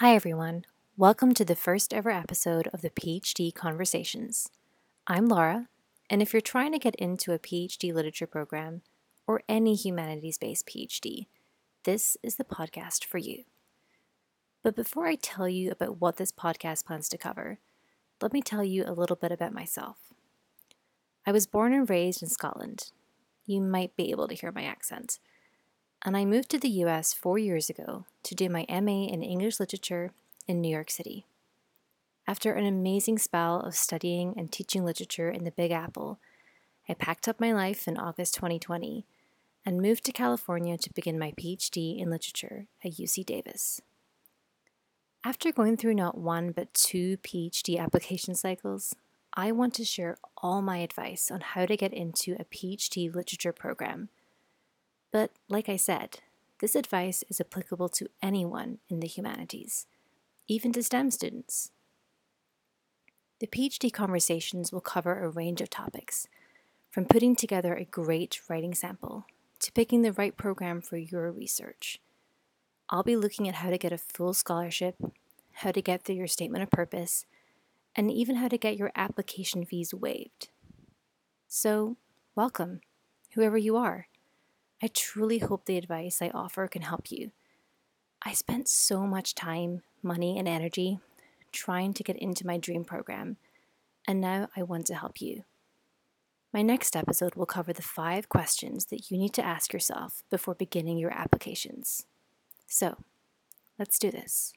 Hi, everyone. Welcome to the first ever episode of the PhD Conversations. I'm Laura, and if you're trying to get into a PhD literature program or any humanities based PhD, this is the podcast for you. But before I tell you about what this podcast plans to cover, let me tell you a little bit about myself. I was born and raised in Scotland. You might be able to hear my accent. And I moved to the US four years ago to do my MA in English Literature in New York City. After an amazing spell of studying and teaching literature in the Big Apple, I packed up my life in August 2020 and moved to California to begin my PhD in literature at UC Davis. After going through not one but two PhD application cycles, I want to share all my advice on how to get into a PhD literature program. But, like I said, this advice is applicable to anyone in the humanities, even to STEM students. The PhD conversations will cover a range of topics, from putting together a great writing sample to picking the right program for your research. I'll be looking at how to get a full scholarship, how to get through your statement of purpose, and even how to get your application fees waived. So, welcome, whoever you are. I truly hope the advice I offer can help you. I spent so much time, money, and energy trying to get into my dream program, and now I want to help you. My next episode will cover the five questions that you need to ask yourself before beginning your applications. So, let's do this.